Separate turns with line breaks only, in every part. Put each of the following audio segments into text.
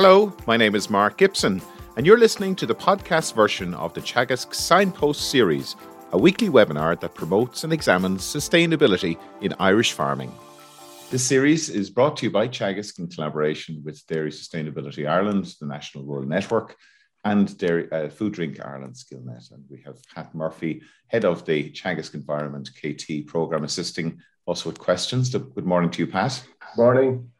Hello, my name is Mark Gibson, and you're listening to the podcast version of the Teagasc Signpost series, a weekly webinar that promotes and examines sustainability in Irish farming. This series is brought to you by Teagasc in collaboration with Dairy Sustainability Ireland, the National Rural Network, and Dairy, uh, Food Drink Ireland SkillNet. And we have Pat Murphy, head of the Teagasc Environment KT program, assisting us with questions. Good morning to you, Pat.
Morning.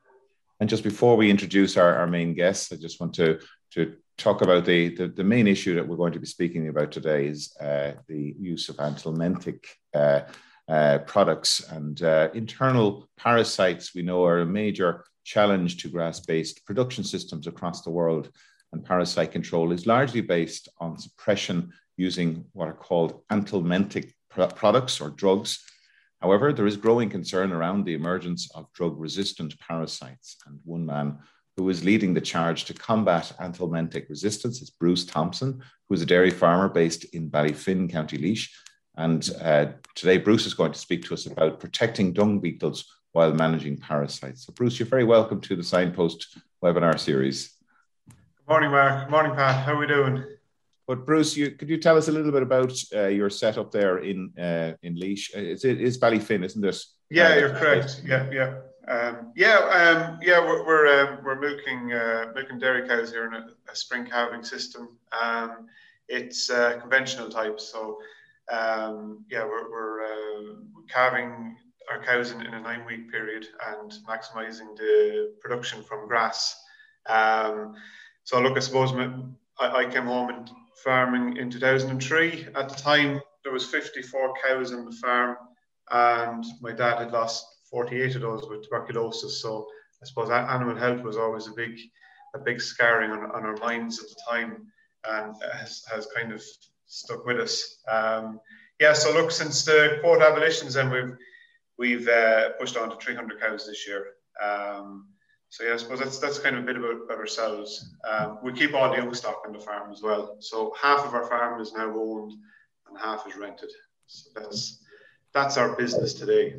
And just before we introduce our, our main guests, I just want to, to talk about the, the, the, main issue that we're going to be speaking about today is uh, the use of anthelmintic uh, uh, products. And uh, internal parasites we know are a major challenge to grass-based production systems across the world. And parasite control is largely based on suppression using what are called anthelmintic products or drugs However, there is growing concern around the emergence of drug resistant parasites. And one man who is leading the charge to combat anthelmintic resistance is Bruce Thompson, who is a dairy farmer based in Ballyfin, County Laois. And uh, today, Bruce is going to speak to us about protecting dung beetles while managing parasites. So, Bruce, you're very welcome to the Signpost webinar series.
Good morning, Mark. Good morning, Pat. How are we doing?
But Bruce, you, could you tell us a little bit about uh, your setup there in uh, in? Uh, it's, it is Ballyfin, isn't it?
Yeah, you're correct. Yeah, yeah, um, yeah, um, yeah. We're we're, uh, we're milking uh, milking dairy cows here in a, a spring calving system. Um, it's uh, conventional type, so um, yeah, we're, we're calving our cows in, in a nine week period and maximizing the production from grass. Um, so look, I suppose I, I came home and farming in 2003. At the time, there was 54 cows on the farm, and my dad had lost 48 of those with tuberculosis. So I suppose animal health was always a big, a big scarring on, on our minds at the time, and has, has kind of stuck with us. Um, yeah. So look, since the quota abolitions, then we've we've uh, pushed on to 300 cows this year. Um, so yeah, I suppose that's that's kind of a bit about, about ourselves. Um, we keep all the young stock on the farm as well. So half of our farm is now owned and half is rented. So that's that's our business today.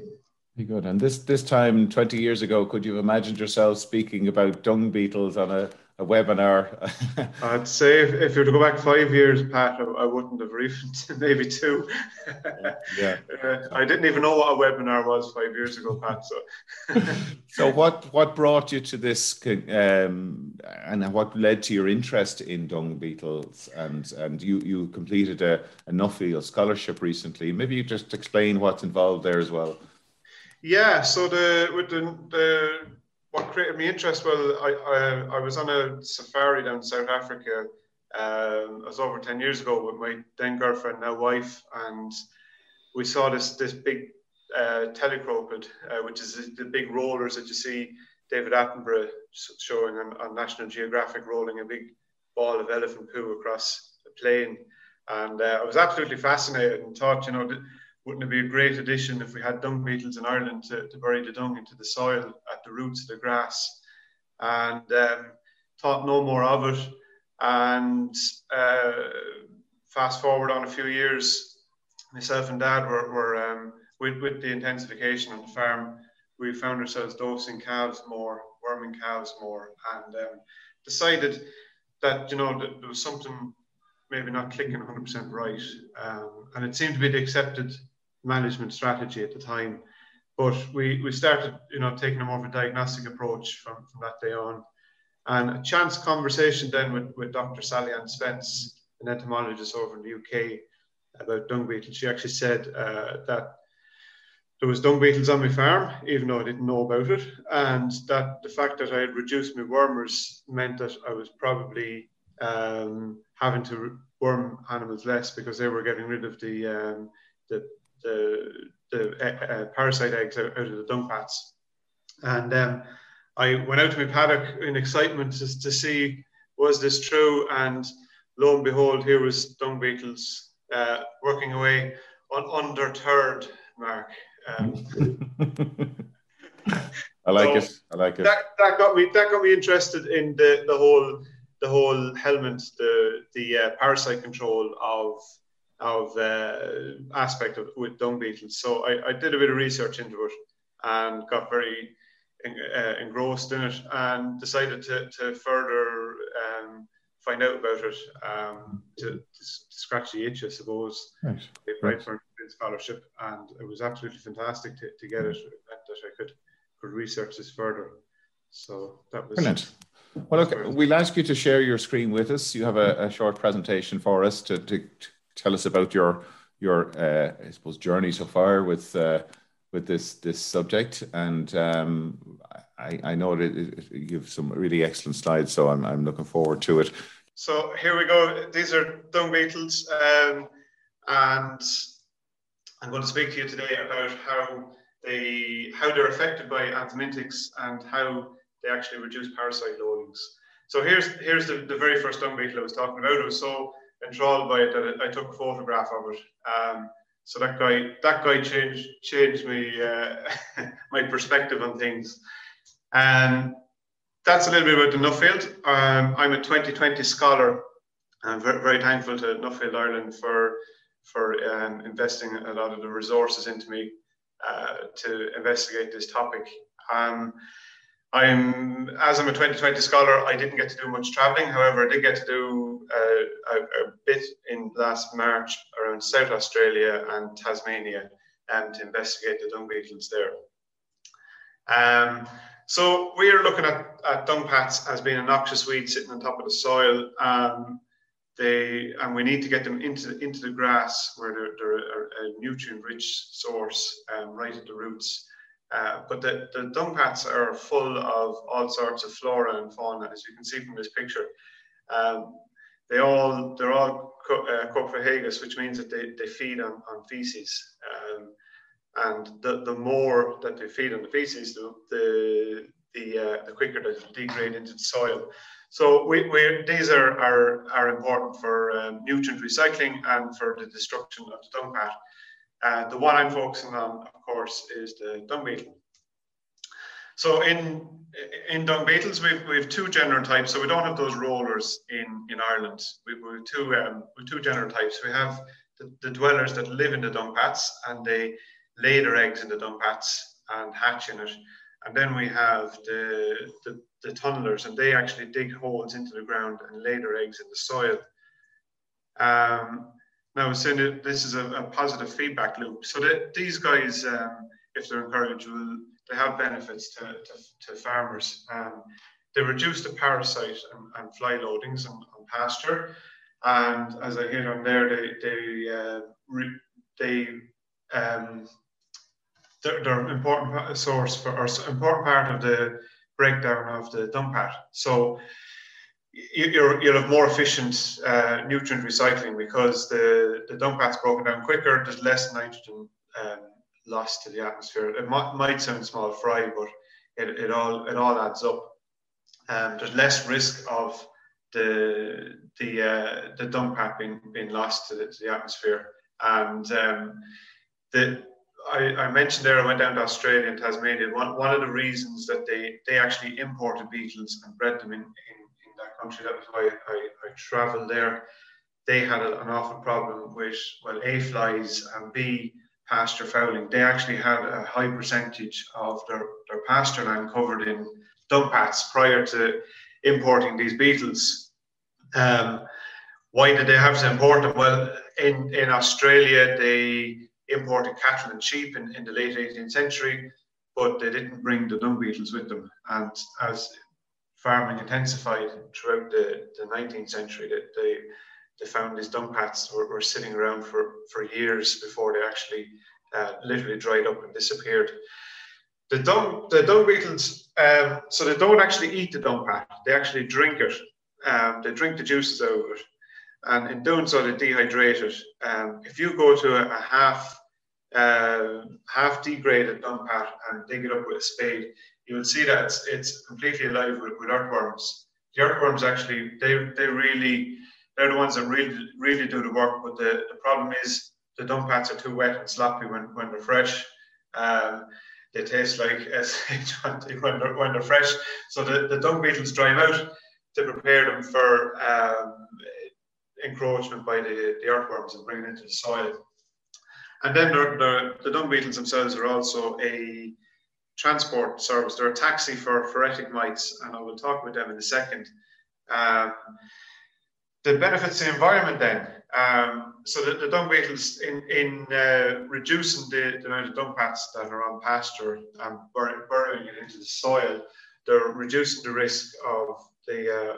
Very good. And this this time, twenty years ago, could you have imagined yourself speaking about dung beetles on a a webinar.
I'd say if, if you were to go back five years, Pat, I, I wouldn't have even maybe two. yeah. Uh, I didn't even know what a webinar was five years ago, Pat. So,
so what what brought you to this, um, and what led to your interest in dung beetles? And and you you completed a, a Nuffield scholarship recently. Maybe you just explain what's involved there as well.
Yeah. So the with the the what created me interest? Well, I, I, I was on a safari down South Africa. Um, it was over ten years ago with my then girlfriend, now wife, and we saw this this big uh, telecoprid, uh, which is the big rollers that you see David Attenborough showing on, on National Geographic, rolling a big ball of elephant poo across the plain. And uh, I was absolutely fascinated and thought, you know, wouldn't it be a great addition if we had dung beetles in Ireland to, to bury the dung into the soil at the roots of the grass? And um, thought no more of it. And uh, fast forward on a few years, myself and dad were, were um, with, with the intensification on the farm, we found ourselves dosing calves more, worming calves more, and um, decided that, you know, that there was something maybe not clicking 100% right. Um, and it seemed to be the accepted management strategy at the time. But we, we started, you know, taking a more of a diagnostic approach from, from that day on. And a chance conversation then with, with Dr. Sally Ann Spence, an entomologist over in the UK, about dung beetles. She actually said uh, that there was dung beetles on my farm, even though I didn't know about it, and that the fact that I had reduced my wormers meant that I was probably um, having to worm animals less because they were getting rid of the um, the the, the uh, uh, parasite eggs out, out, of the dung pats. And um, I went out to my paddock in excitement to, to see was this true. And lo and behold, here was dung beetles uh, working away on undeterred, Mark. Um,
I like so it. I like it.
That, that got me. That got me interested in the, the whole the whole helmet, the the uh, parasite control of of uh, aspect of with dung beetles. So I, I, did a bit of research into it and got very uh, engrossed in it and decided to, to further um, find out about it um, to, to, scratch the itch, I suppose. Right. Right for scholarship, and it was absolutely fantastic to, to get it that, that I could could research this further. So that was
brilliant. Well, look, we'll ask you to share your screen with us. You have a, a short presentation for us to, to, to, tell us about your your uh, I suppose journey so far with uh, with this this subject, and um, I, I know that it, it, you have some really excellent slides, so I'm I'm looking forward to it.
So here we go. These are dung beetles, um, and I'm going to speak to you today about how they how they're affected by anthelmintics and how they actually reduce parasite loadings. So here's here's the, the very first dung beetle I was talking about. I was so enthralled by it that I took a photograph of it. Um, so that guy, that guy changed changed me uh, my perspective on things. And that's a little bit about the Nuffield. Um, I'm a 2020 scholar. I'm very, very thankful to Nuffield Ireland for for um, investing a lot of the resources into me uh, to investigate this topic. Um, I'm, as I'm a 2020 scholar, I didn't get to do much traveling. However, I did get to do uh, a, a, bit in last March around South Australia and Tasmania um, to investigate the dung beetles there. Um, so we are looking at, at dung pats as being a noxious weed sitting on top of the soil. Um, they, and we need to get them into, into the grass where they're, they're a, a nutrient-rich source um, right at the roots. Uh, but the, the dung pats are full of all sorts of flora and fauna, as you can see from this picture. Um, they all they're all uh, coprophagous, which means that they, they feed on, on feces. Um, and the, the more that they feed on the feces, the the the, uh, the quicker they degrade into the soil. So we, we these are, are are important for um, nutrient recycling and for the destruction of the dung pat. Uh, the one I'm focusing on, of course, is the dung beetle. So in in dung beetles, we've we've two general types. So we don't have those rollers in in Ireland. We have two um, we two general types. We have the, the, dwellers that live in the dung pats and they lay their eggs in the dung pats and hatch in it. And then we have the, the, the tunnelers, and they actually dig holes into the ground and lay their eggs in the soil. Um, now, so this is a, a, positive feedback loop. So that these guys, um, if they're encouraged, will they have benefits to, to, to farmers. Um, they reduce the parasite and, and fly loadings on, on, pasture, and as I hit on there, they they uh, re, they um, they're, they're, an important source for or important part of the breakdown of the dung pat. So you, will have more efficient uh, nutrient recycling because the, the dung broken down quicker, there's less nitrogen um, lost to the atmosphere. It might, might sound small fry, but it, it all it all adds up. Um, there's less risk of the the uh, the dung being, being lost to the, to the atmosphere. And um, the I, I, mentioned there I went down to Australia and Tasmania. One, one of the reasons that they, they actually imported beetles and bred them in, in that country. That was why I, I travelled there. They had an awful problem with, well, A, flies and B, pasture fouling. They actually had a high percentage of their, their pasture land covered in dung pats prior to importing these beetles. Um, why did they have to import them? Well, in, in Australia, they imported cattle and sheep in, in the late 18th century, but they didn't bring the dung beetles with them. And as farming intensified throughout the, the 19th century. That they, they found these dung pats were, were sitting around for, for years before they actually uh, literally dried up and disappeared. The dung, the dung beetles, um, so they don't actually eat the dung pat, they actually drink it. Um, they drink the juices out of it. And in doing so, they dehydrate it. Um, if you go to a, a half uh, half degraded dung pat and dig it up with a spade, you will see that it's, it's completely alive with, with earthworms. The earthworms actually, they, they really, they're the ones that really, really do the work. But the, the problem is the dung pats are too wet and sloppy when, when they're fresh. Um, they taste like SH20 when they're, when they're fresh. So the, the dung beetles them out to prepare them for um, encroachment by the, the earthworms and bring it into the soil. And then the, the, the dung beetles themselves are also a transport service. They're a taxi for phoretic mites, and I will talk about them in a second. Um, the benefits to the environment then. Um, so the, the dung beetles in, in uh, reducing the, the, amount of dung pats that are on pasture and bur burrowing it into the soil, they're reducing the risk of the uh,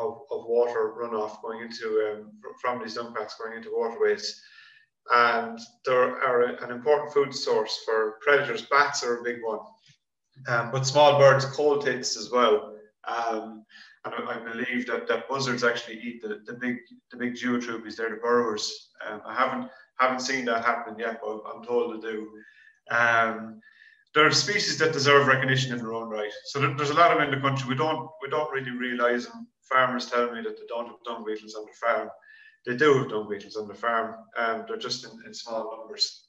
of, of water runoff going into um, from these dung pats going into waterways. And they are an important food source for predators. Bats are a big one, um, but small birds, coal tits as well. Um, and I, believe that, that buzzards actually eat the, the big the big Geotrupes. They're the burrowers. Um, I haven't haven't seen that happening yet, but I'm told to do. Um, there are species that deserve recognition in their own right. So there, there's a lot of them in the country. We don't we don't really realise them. Farmers tell me that they don't have dung beetles on the farm. They do have dung beetles on the farm. Um, they're just in, in small numbers.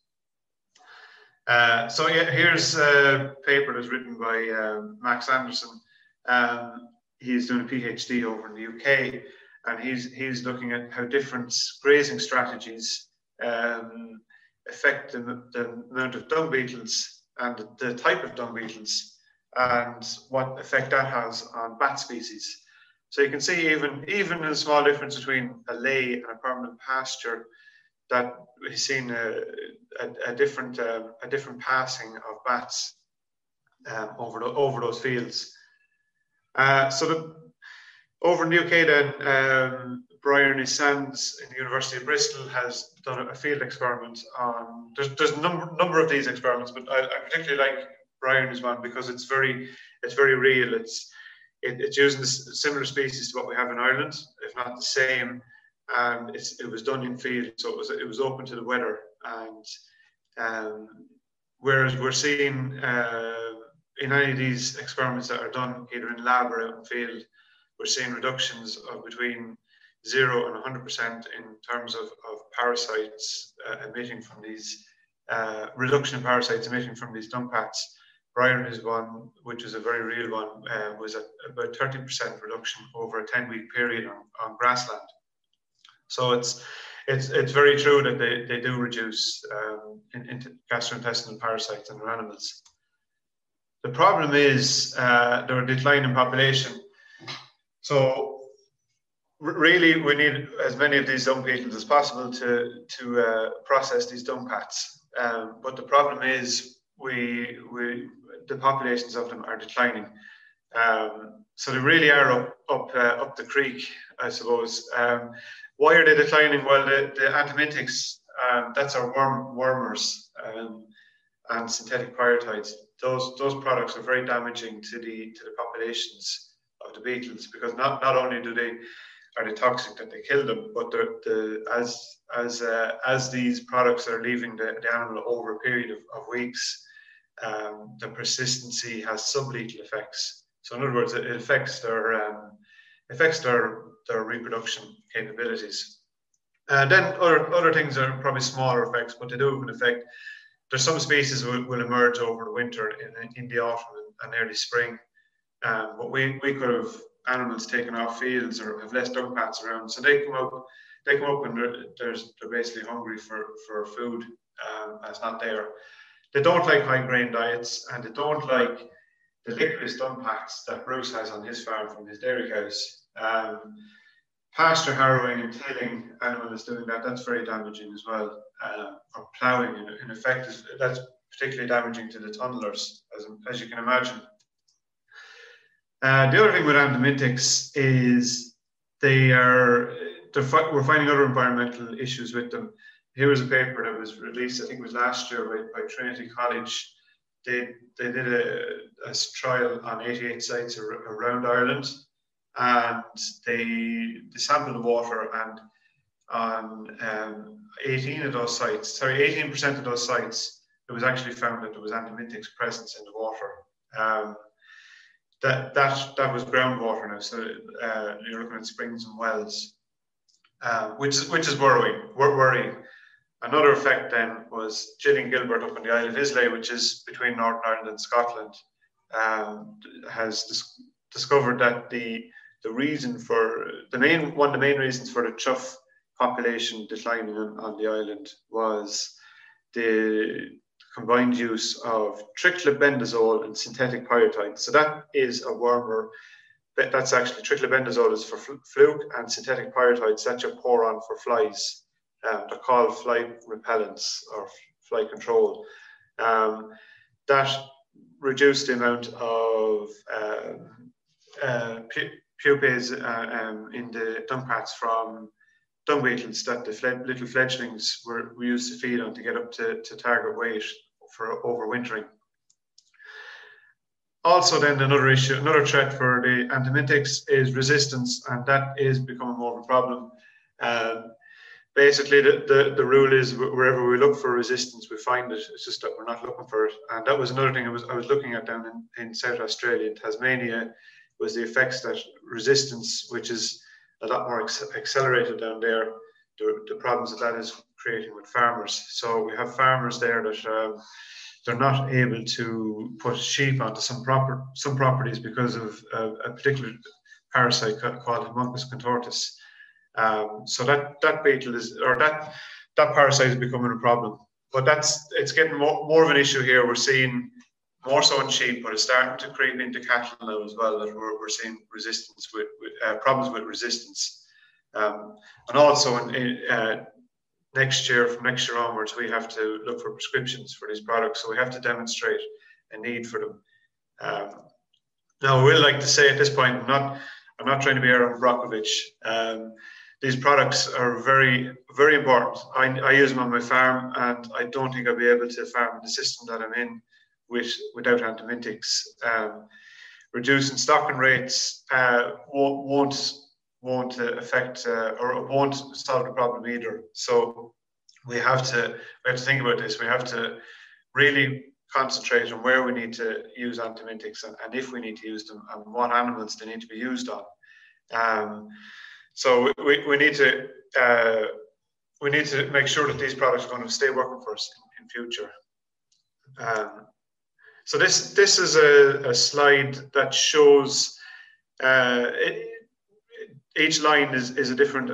Uh, so yeah, here's a paper that's written by um, Max Anderson. Um, he's doing a PhD over in the UK, and he's he's looking at how different grazing strategies um, affect the, the, amount of dung beetles and the, the type of dung beetles, and what effect that has on bat species. So you can see even even a small difference between a ley and a permanent pasture, that we've seen a, a, a different uh, a different passing of bats um, over the, over those fields. Uh, so the, over in the UK then, um, Bryony Sands in the University of Bristol has done a field experiment on, there's, there's a number, number of these experiments, but I, I particularly like Bryony's one because it's very, it's very real. It's, it, it's using similar species to what we have in Ireland, if not the same. And it was done in field, so it was, it was open to the weather. And um, whereas we're seeing uh, in any of these experiments that are done either in lab or out in field, we're seeing reductions of between zero and 100% in terms of, of parasites uh, emitting from these, uh, reduction in parasites emitting from these dung pats. Bryony's one, which is a very real one, uh, was at about 30% reduction over a 10 week period on, on grassland. So it's, it's, it's very true that they, they do reduce um, in, in gastrointestinal parasites in their animals. The problem is uh, there are decline in population. So really, we need as many of these dung beetles as possible to to uh, process these dung pats. Um, but the problem is we we the populations of them are declining. Um, so they really are up up uh, up the creek, I suppose. Um, why are they declining? Well, the, the anthelmintics, um, that's our worm wormers um, and synthetic pyrethroids those those products are very damaging to the to the populations of the beetles because not not only do they are they toxic that they kill them, but the as as uh, as these products are leaving the, the animal over a period of, of weeks, um, the persistency has sublethal effects. So in other words, it affects their um, affects their their reproduction capabilities. And then other other things are probably smaller effects, but they do have an effect there's some species will, will emerge over the winter in, in the autumn and early spring. Um, but we, we could have animals taken off fields or have less dung pats around. So they come up, they come up and they're, they're, they're basically hungry for, for food um, that's not there. They don't like high grain diets and they don't like the licorice dung pats that Bruce has on his farm from his dairy cows. Um, pasture harrowing and tilling animals doing that, that's very damaging as well. Uh, or ploughing, in, in effect, is, that's particularly damaging to the tunnelers, as, as you can imagine. Uh, the other thing with anthelmintics is they are, we're finding other environmental issues with them. Here was a paper that was released, I think it was last year by, by Trinity College. They, they did a, a trial on 88 sites around Ireland and they, they sampled the water and on um, 18 of those sites, sorry, 18% of those sites, it was actually found that there was anthelmintics presence in the water. Um, that, that, that was groundwater now, so uh, you're looking at springs and wells, uh, which, is, which is worrying, worrying. Another effect then was Gillian Gilbert up on the Isle of Islay, which is between Northern Ireland and Scotland, um, has dis discovered that the the reason for the main one of the main reasons for the chough population declining on, on the island was the combined use of triclabendazole and synthetic pyrethroid. So that is a wormer. That's actually triclabendazole is for fluke and synthetic pyrethroids that you pour on for flies. Um, they're called fly repellents or fly control. Um, that reduced the amount of um, uh, pupae uh, um, in the dung pats from dung beetles that the fled, little fledglings were, we used to feed on to get up to, to target weight for overwintering. Also, then another issue, another threat for the anthelmintics is resistance, and that is becoming more of a problem. Um, basically, the, the, the, rule is wherever we look for resistance, we find it. It's just that we're not looking for it. And that was another thing I was, I was looking at down in, in South Australia, in Tasmania, was the effects that resistance, which is a lot more accelerated down there, the, the problems that that is creating with farmers. So we have farmers there that uh, they're not able to put sheep onto some proper some properties because of uh, a particular parasite called Haemonchus contortus. Um, so that that beetle is or that that parasite is becoming a problem. But that's it's getting more, more of an issue here. We're seeing more so in sheep, but it's starting to creep into cattle now as well. That we're, we're seeing resistance with, with uh, problems with resistance, um, and also in, in uh, next year, from next year onwards, we have to look for prescriptions for these products. So we have to demonstrate a need for them. Um, now, I will like to say at this point, I'm not, I'm not trying to be Erin Brockovich. Um, these products are very, very important. I, I, use them on my farm, and I don't think I'll be able to farm in the system that I'm in with without anthelmintics. Um, reducing stocking rates uh, won't, won't affect uh, or won't solve the problem either. So we have to we have to think about this. We have to really concentrate on where we need to use anthelmintics and, and if we need to use them and what animals they need to be used on. Um, so we, we need to uh, we need to make sure that these products are going to stay working for us in, in future. Um, so this this is a, a slide that shows uh, it, each line is, is a different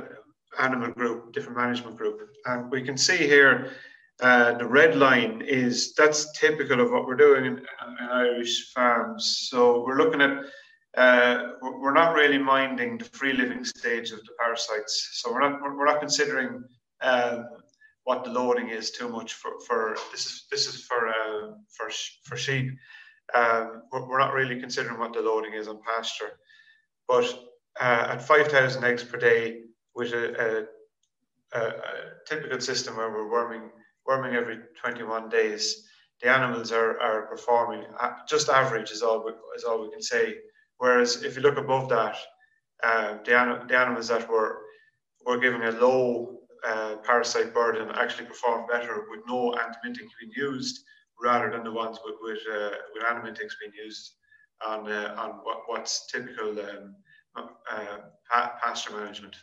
animal group, different management group. And we can see here uh, the red line is that's typical of what we're doing in, in Irish farms. So we're looking at uh, we're not really minding the free living stage of the parasites. So we're not we're not considering um, what the loading is too much for, for this is this is for uh, for for sheep. Um, we're, not really considering what the loading is on pasture, but uh, at 5,000 eggs per day with a, a, a, typical system where we're worming, worming every 21 days, the animals are, are performing just average is all, we, is all we can say. Whereas if you look above that, uh, the, the animals that were, were given a low uh, parasite burden actually perform better with no anthelmintic being used rather than the ones with, with, uh, with anthelmintics being used on, uh, on what, what's typical um, uh, pasture management.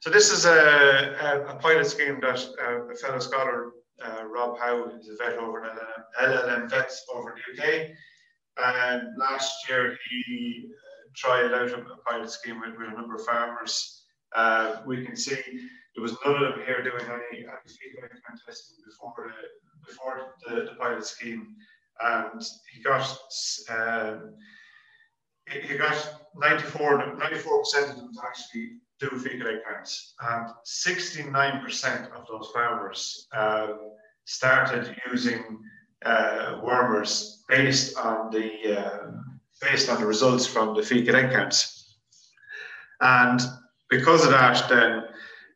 So this is a, a, pilot scheme that uh, a fellow scholar, uh, Rob Howe, is a vet over in LLM, LLM Vets over in the UK. And last year he uh, tried out a pilot scheme with, with a number of farmers. Uh, we can see there was none of them here doing any, any feedback testing before the, before the, the pilot scheme. And he got um, he got 94, 94% of them actually do fecal egg counts, and 69% of those farmers uh, started using uh, based on the uh, based on the results from the fecal egg counts. And because of that, then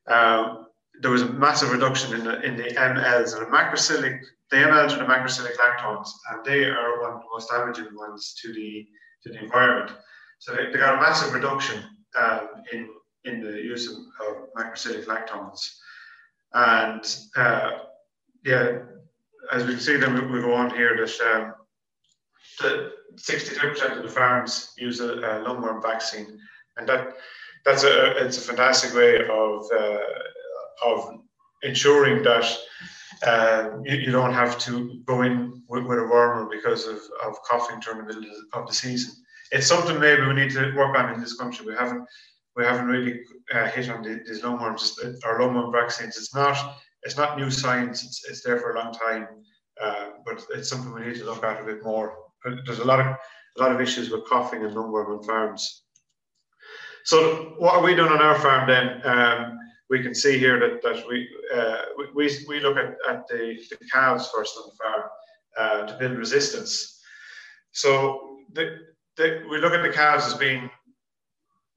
uh, there was a massive reduction in the in the MLs and the macrocyclic. The MLs are the macrocyclic lactones, and they are one of the most damaging ones to the to the environment. So they, they got a massive reduction um, in, in the use of, of macrocyclic lactones. And uh, yeah, as we can see, then we, go on here that um, the 62% of the farms use a, a lungworm vaccine, and that that's a it's a fantastic way of uh, of ensuring that uh, you, you, don't have to go in with, with, a wormer because of, of coughing during the middle of the season it's something maybe we need to work on in this country. We haven't we haven't really uh, hit on the, these lungworms or lungworm vaccines. It's not it's not new science. It's, it's there for a long time, uh, but it's something we need to look at a bit more. There's a lot of a lot of issues with coughing and lungworm on farms. So what are we doing on our farm then? Um, we can see here that, that we, uh, we, we look at, at the, the calves first on the farm uh, to build resistance. So the, the, we look at the calves as being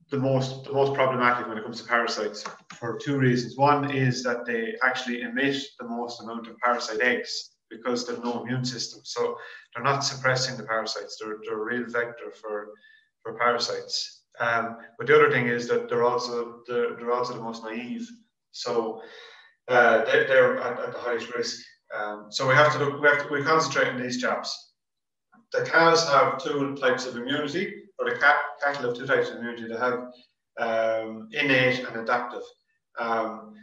the most the most problematic when it comes to parasites for two reasons. One is that they actually emit the most amount of parasite eggs because they've no immune system. So they're not suppressing the parasites. They're, they're a real vector for, for parasites. Um, but the other thing is that they're also they're, they're also the most naive. So uh, they're, they're at, at, the highest risk. Um, so we have to look. We have to we concentrate on these chaps. The cows have two types of immunity, or the cat, cattle have two types of immunity. They have um, innate and adaptive. Um,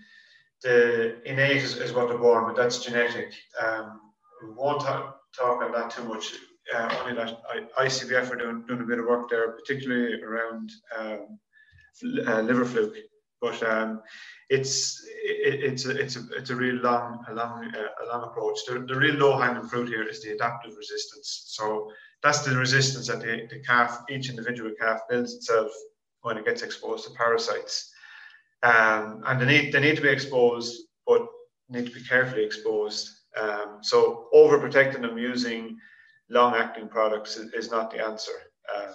the innate is, is, what they're born with. That's genetic. Um, we won't talk, talk on that too much. Uh, only that are doing, doing a bit of work there, particularly around um, uh, liver fluke. But um, it's it, it's a it's a it's a real long a long uh, a long approach. The, the real low hanging fruit here is the adaptive resistance. So that's the resistance that the, the calf, each individual calf, builds itself when it gets exposed to parasites. Um, and they need they need to be exposed, but need to be carefully exposed. Um, so overprotecting them using long-acting products is, is, not the answer. Uh,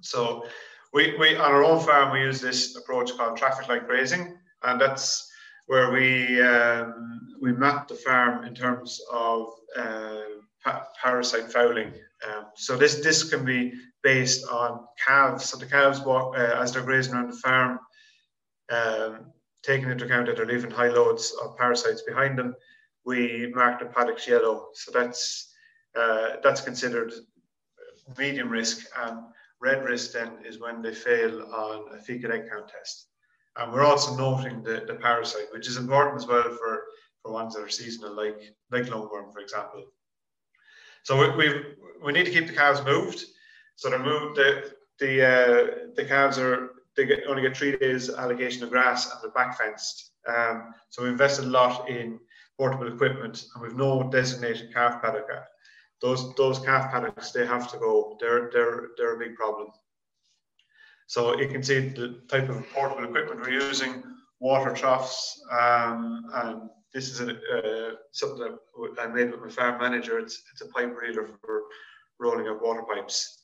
so we, we on our own farm we use this approach called traffic light grazing, and that's where we um, we map the farm in terms of uh, pa parasite fouling. Um, so this this can be based on calves. So the calves walk uh, as they're grazing around the farm um, taking into account that they're leaving high loads of parasites behind them, we mark the paddocks yellow. So that's uh, that's considered medium risk, and red risk then is when they fail on a fecal egg count test. And we're also noting the, the parasite, which is important as well for, for ones that are seasonal, like like lungworm, for example. So we we we need to keep the calves moved. So they're moved. The the uh, the calves are they get, only get three days allocation of grass and they're back fenced. Um, so we invested a lot in portable equipment and we've no designated calf paddock. Those those calf paddocks they have to go. They're they're they're a big problem. So you can see the type of portable equipment we're using: water troughs, um, and this is a, uh, something that I made with my farm manager. It's it's a pipe reeler for rolling up water pipes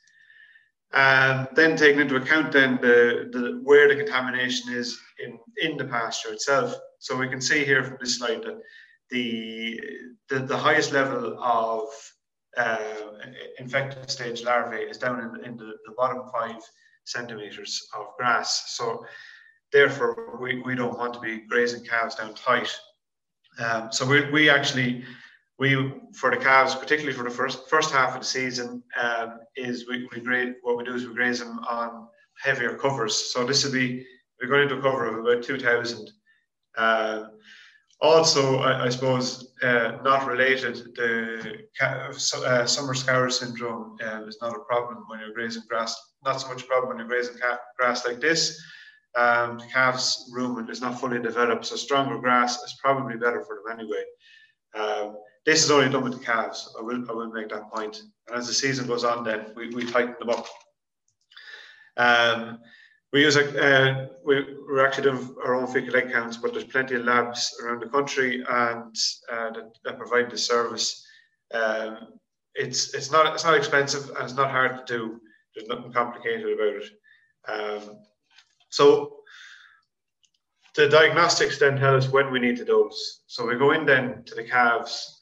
and then taking into account then the, the where the contamination is in in the pasture itself. So we can see here from this slide that the the, the highest level of uh, infected stage larvae is down in, in the, the bottom five centimeters of grass. So therefore, we, we don't want to be grazing calves down tight. Um, so we, we actually we for the calves, particularly for the first first half of the season, um, is we, we graze what we do is we graze them on heavier covers. So this would be we're going to a cover of about two thousand. Uh, also, I, I suppose uh, not related, the uh, summer scour syndrome uh, is not a problem when you're grazing grass. Not so much a problem when you're grazing grass like this. Um, calves' rumen is not fully developed, so stronger grass is probably better for them anyway. Um, this is only done with the calves. I will, I will make that point. And as the season goes on, then we, we tighten them up. Um, we use uh, we, we're actually doing our own fecal egg counts, but there's plenty of labs around the country and uh, that, that, provide the service. Um, it's it's not it's not expensive and it's not hard to do. There's nothing complicated about it. Um, so the diagnostics then tell us when we need to dose. So we go in then to the calves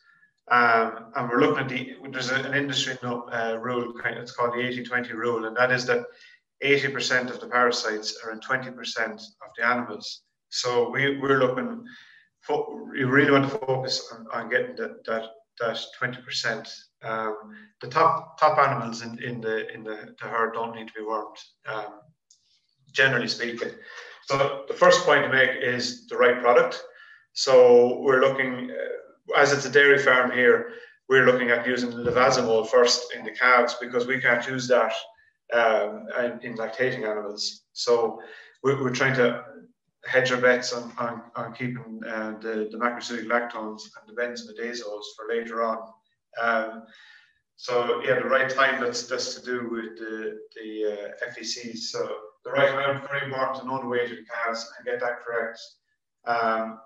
um, and we're looking at the, there's an industry uh, rule, it's called the 80 20 rule, and that is that 80% of the parasites are in 20% of the animals. So we, we're looking, we really want to focus on, on getting that, that, that 20%. Um, the top top animals in, in the in the, the herd don't need to be wormed, um, generally speaking. So the first point to make is the right product. So we're looking. Uh, as it's a dairy farm here, we're looking at using levamisole first in the calves because we can't use that um, in, in lactating animals. So we're, we're, trying to hedge our bets on, on, on keeping uh, the, the lactones and the benzimidazole for later on. Um, so yeah, the right time that's that's to do with the the uh, FECs. So the right amount very important to know the weight of the calves and get that correct. Um,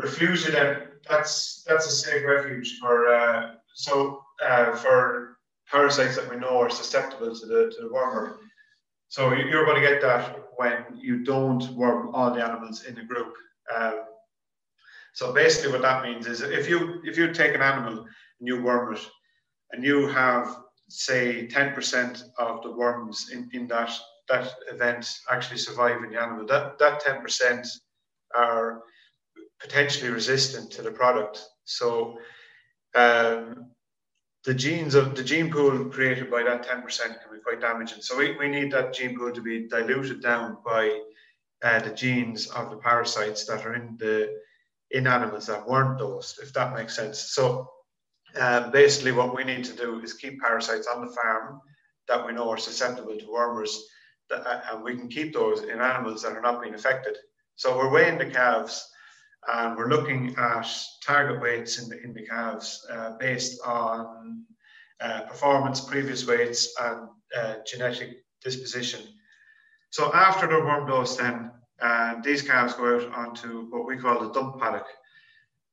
refugia that's that's a safe refuge for uh, so uh, for parasites that we know are susceptible to the to the wormer. So you're going to get that when you don't worm all the animals in a group. Um, so basically, what that means is if you if you take an animal and you worm it, and you have say 10% of the worms in, in that that event actually survive in the animal, that that 10% are potentially resistant to the product. So um, the genes of the gene pool created by that 10% can be quite damaging. So we, we need that gene pool to be diluted down by uh, the genes of the parasites that are in the in animals that weren't dosed, if that makes sense. So uh, basically what we need to do is keep parasites on the farm that we know are susceptible to wormers that, uh, and we can keep those in animals that are not being affected. So we're weighing the calves and we're looking at target weights in the, in the calves uh, based on uh, performance, previous weights, and uh, genetic disposition. So after the worm dose, then uh, these calves go out onto what we call the dump paddock.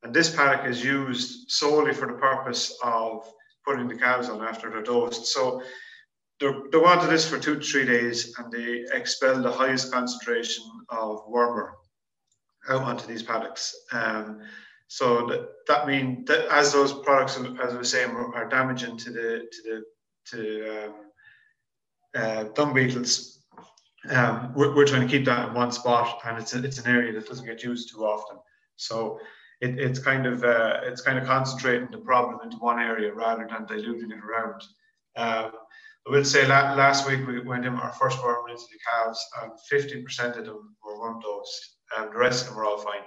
And this paddock is used solely for the purpose of putting the calves on after they're dosed. So they wanted this for two to three days and they expel the highest concentration of wormer out onto these paddocks. Um, so that, that means that as those products, as I was saying, are damaging to the to the to um, uh, dung beetles, um, we're, we're trying to keep that in one spot, and it's a, it's an area that doesn't get used too often. So it, it's kind of uh, it's kind of concentrating the problem into one area rather than diluting it around. Um, I will say la- last week we went in our first worm into the calves, and 50% of them were worm dosed and the rest of them were all fine.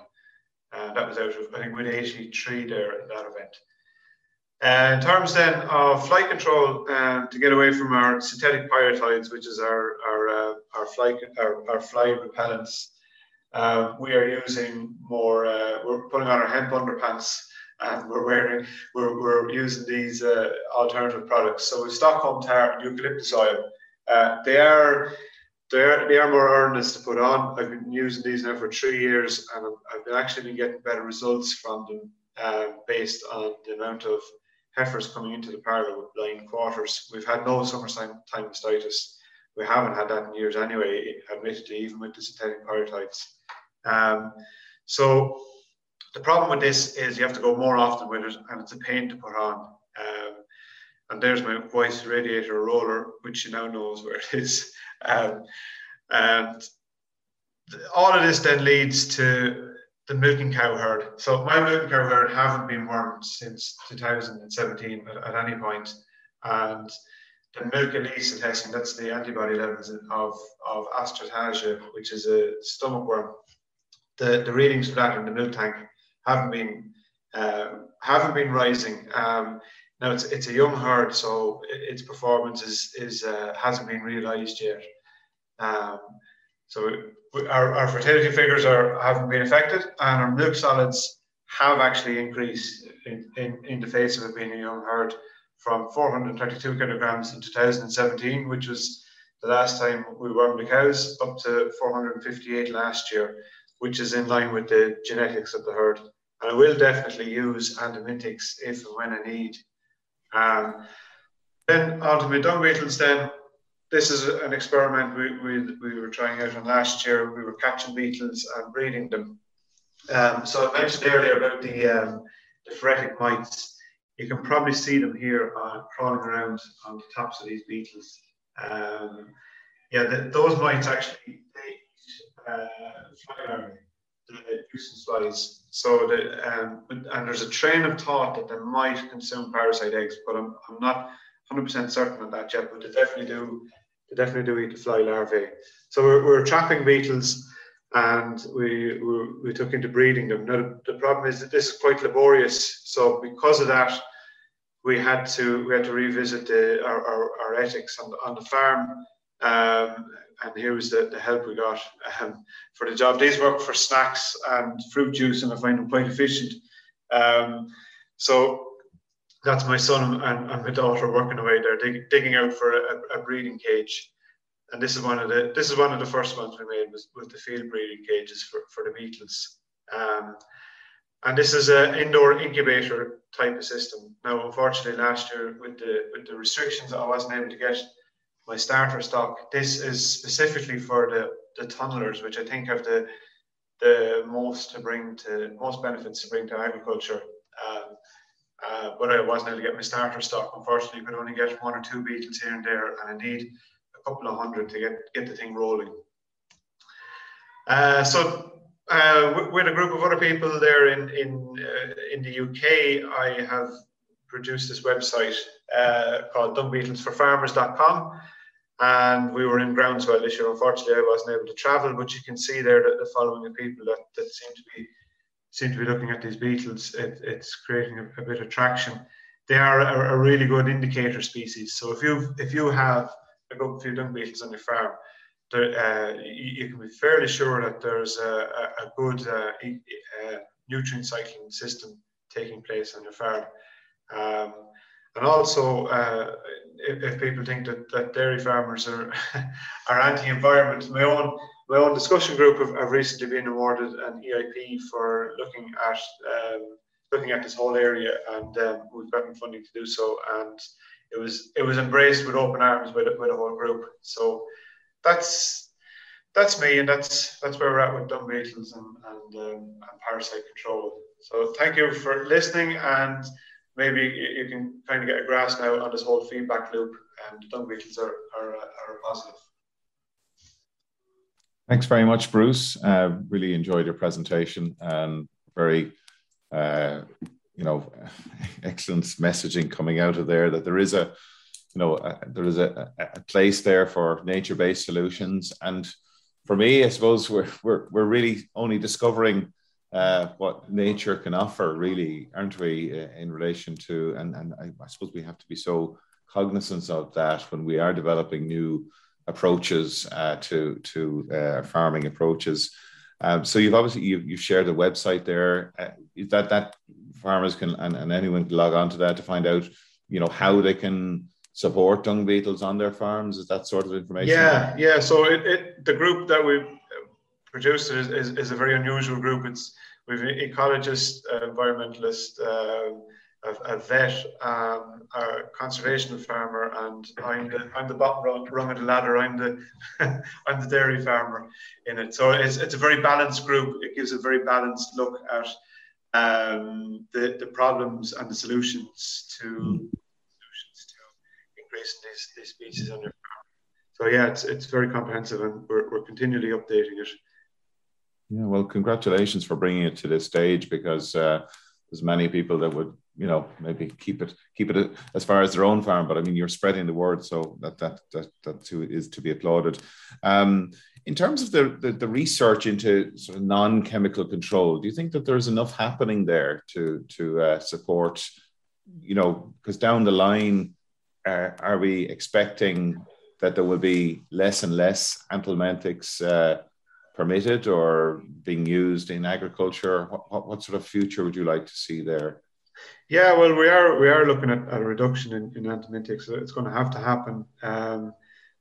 And that was out of, I think, with 83 there in that event. Uh, in terms then of flight control, um, to get away from our synthetic pyrethroids, which is our our uh, our fly our, our fly repellents, uh, we are using more. Uh, we're putting on our hemp underpants, and we're wearing we're, we're using these uh, alternative products. So with Stockholm tar and eucalyptus oil. They are they are, they are more earnest to put on. I've been using these now for three years and I've actually been getting better results from them uh, based on the amount of heifers coming into the parlour with blind quarters. We've had no summertime mastitis. We haven't had that in years anyway, admittedly, even with the synthetic pyrethroids. Um, so the problem with this is you have to go more often with it and it's a pain to put on. And there's my wife's radiator roller, which she now knows where it is. Um, and all of this then leads to the milking cow herd. So my milking cow herd haven't been wormed since 2017 at, at any point. And the milk elisa testing, that's the antibody levels of, of Ostertagia, which is a stomach worm. The, the readings for that in the milk tank haven't been uh, haven't been rising. Um, now it's it's a young herd, so its performance is is uh, hasn't been realised yet. Um, so our, our fertility figures are haven't been affected, and our milk solids have actually increased in, in, in the face of it being a young herd from 432 kilograms in 2017, which was the last time we wormed the cows, up to 458 last year, which is in line with the genetics of the herd. And I will definitely use antibiotics if and when I need. Um, then my dung beetles then this is an experiment we, we, we were trying out on last year. We were catching beetles and breeding them. Um, so I mentioned earlier about the, um, the phoretic mites. You can probably see them here uh, crawling around on the tops of these beetles. Um, yeah, the, those mites actually they eat uh, fly larvae, nuisance flies. So the, um, and there's a train of thought that they might consume parasite eggs, but I'm, I'm not 100% certain on that yet, but they definitely do they definitely do eat the fly larvae. So we're, we're trapping beetles and we, we, we, took into breeding them. Now, the, the problem is that this is quite laborious. So because of that, we had to we had to revisit the, our, our, our ethics on the, on the farm. Um, and here was the, the help we got um, for the job. These work for snacks and fruit juice, and I find them quite efficient. Um, so that's my son and, and, my daughter working away there, dig, digging out for a, a, breeding cage. And this is one of the this is one of the first ones we made was with the field breeding cages for, for the beetles. Um, and this is an indoor incubator type of system. Now, unfortunately, last year with the with the restrictions, I wasn't able to get my starter stock. This is specifically for the the tunnelers, which I think have the the most to bring to most benefits to bring to agriculture. Um, uh, but I wasn't able to get my starter stock. Unfortunately, you could only get one or two beetles here and there, and I need a couple of hundred to get get the thing rolling. Uh, so uh, with a group of other people there in in uh, in the UK, I have produced this website uh, called dungbeetlesforfarmers.com, and we were in Groundswell this year. Unfortunately, I wasn't able to travel, but you can see there that the following of people that, that seem to be seem to be looking at these beetles. It, it's creating a, a, bit of traction. They are a, a, really good indicator species. So if you if you have a good few dung beetles on your farm, uh, you, can be fairly sure that there's a, a good uh, uh, nutrient cycling system taking place on your farm. Um, and also, uh, if, if, people think that, that dairy farmers are are anti-environment, my own my own discussion group have, have recently been awarded an EIP for looking at um, looking at this whole area, and um, we've gotten funding to do so. And it was it was embraced with open arms by the, by the whole group. So that's that's me, and that's that's where we're at with dung beetles and and, um, and parasite control. So thank you for listening, and maybe you can kind of get a grasp now on this whole feedback loop. And the dung beetles are are, are positive.
Thanks very much, Bruce. Uh, really enjoyed your presentation and very, uh, you know, excellent messaging coming out of there. That there is a you know, uh, there is a, a place there for nature-based solutions. And for me, I suppose we're we're we're really only discovering uh, what nature can offer, really, aren't we, uh, in relation to? And and I, I, suppose we have to be so cognizant of that when we are developing new approaches uh, to to uh, farming approaches. Um, so you've obviously you've, you've shared a website there. That that farmers can and, and anyone can log on to that to find out, you know, how they can support dung beetles on their farms? Is that sort of information?
Yeah, yeah. So it, it the group that we produced is, is, is, a very unusual group. It's we've an ecologist, uh, environmentalist, uh, a, a, vet, um, a conservation farmer, and I'm the I'm the bottom rung, rung of the ladder. I'm the I'm the dairy farmer in it. So it's it's a very balanced group. It gives a very balanced look at um, the the problems and the solutions to. Mm increasing these, these species on your farm. So yeah, it's it's very comprehensive, and we're we're continually updating it.
Yeah, well, congratulations for bringing it to this stage because uh, there's many people that would you know maybe keep it keep it as far as their own farm but i mean you're spreading the word so that that that, that too is to be applauded. Um, in terms of the, the, the research into sort of non-chemical control do you think that there's enough happening there to to uh, support you know because down the line are, are we expecting that there will be less and less anthelmintics uh, permitted or being used in agriculture? What, what, what, sort of future would you like to see there?
Yeah, well, we are we are looking at, a reduction in, in anthelmintics. So it's going to have to happen. Um,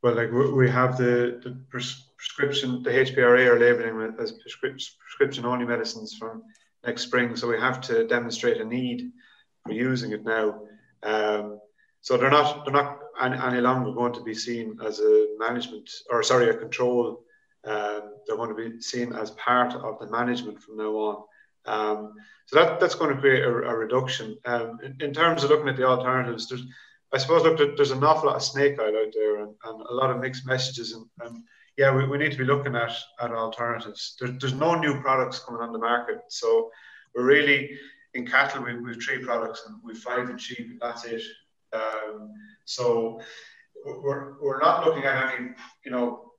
well, like we have the, the prescription, the HPRA are labeling as prescription only medicines from next spring. So we have to demonstrate a need for using it now. Um, so they're not they're not any, any, longer going to be seen as a management or sorry a control. Um, they're going to be seen as part of the management from now on. Um, so that that's going to create a, a reduction. Um, in, in, terms of looking at the alternatives, there's I suppose look there's an awful lot of snake oil out there and, and a lot of mixed messages and, and yeah we, we need to be looking at at alternatives. There, there's no new products coming on the market, so we're really in cattle we, we've three products and we've five in sheep and that's it. Um, so we're, we're not looking at any, you know,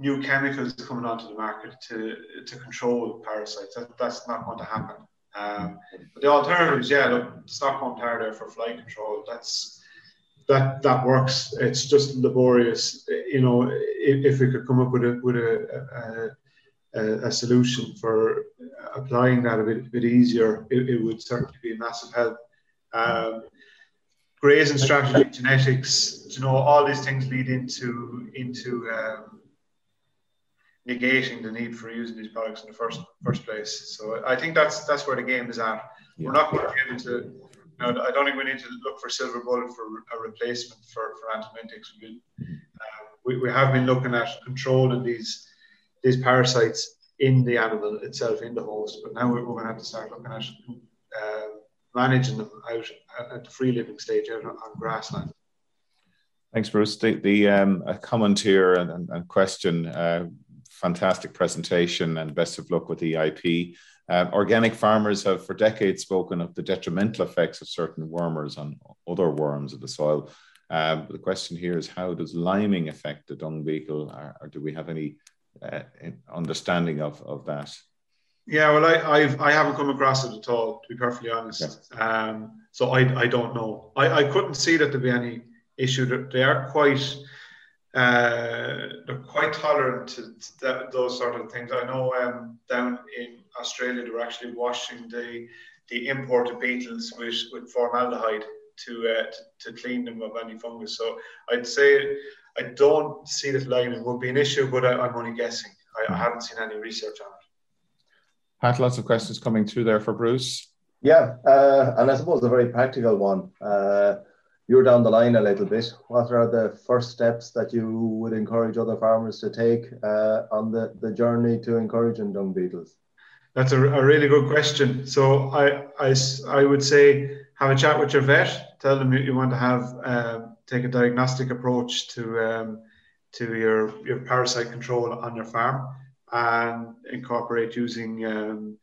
new chemicals coming onto the market to, to control parasites. That, that's not going to happen. Um, but the alternatives, yeah, look, Stockholm tar there for fly control. That's that that works. It's just laborious. You know, if, if we could come up with a with a, a, a solution for applying that a bit, a bit easier, it, it, would certainly be a massive help. Um, grazing strategy, genetics, you know, all these things lead into into um, negating the need for using these products in the first first place. So I think that's that's where the game is at. Yeah. We're not going to get into you know, I don't think we need to look for silver bullet for a replacement for, for antibiotics. We, uh, we, we have been looking at controlling these these parasites in the animal itself, in the host, but now we're, we're going to have to start looking at uh, managing them out at the free living stage out on, on grassland.
Thanks, Bruce. The, the um, comment here and, and, and question, uh, fantastic presentation, and best of luck with the EIP. Um, organic farmers have for decades spoken of the detrimental effects of certain wormers on other worms of the soil. Um, the question here is how does liming affect the dung beetle, or, or do we have any uh, understanding of, of that?
Yeah, well, I I've, I haven't come across it at all, to be perfectly honest. Um, so I, I don't know. I, I couldn't see that there'd be any issue. They are quite uh, they're quite tolerant to that, those sort of things. I know um, down in Australia they're actually washing the the imported beetles with, with formaldehyde to, uh, to, to clean them of any fungus. So I'd say I don't see that liming would be an issue, but I, am only guessing. I, I, haven't seen any research on it.
Had lots of questions coming through there for Bruce.
Yeah, uh, and I suppose a very practical one. Uh, you're down the line a little bit. What are the first steps that you would encourage other farmers to take uh, on the, the journey to encouraging dung beetles?
That's a, a really good question. So I, I, I would say have a chat with your vet. Tell them you want to have uh, take a diagnostic approach to um, to your your parasite control on your farm and incorporate using um,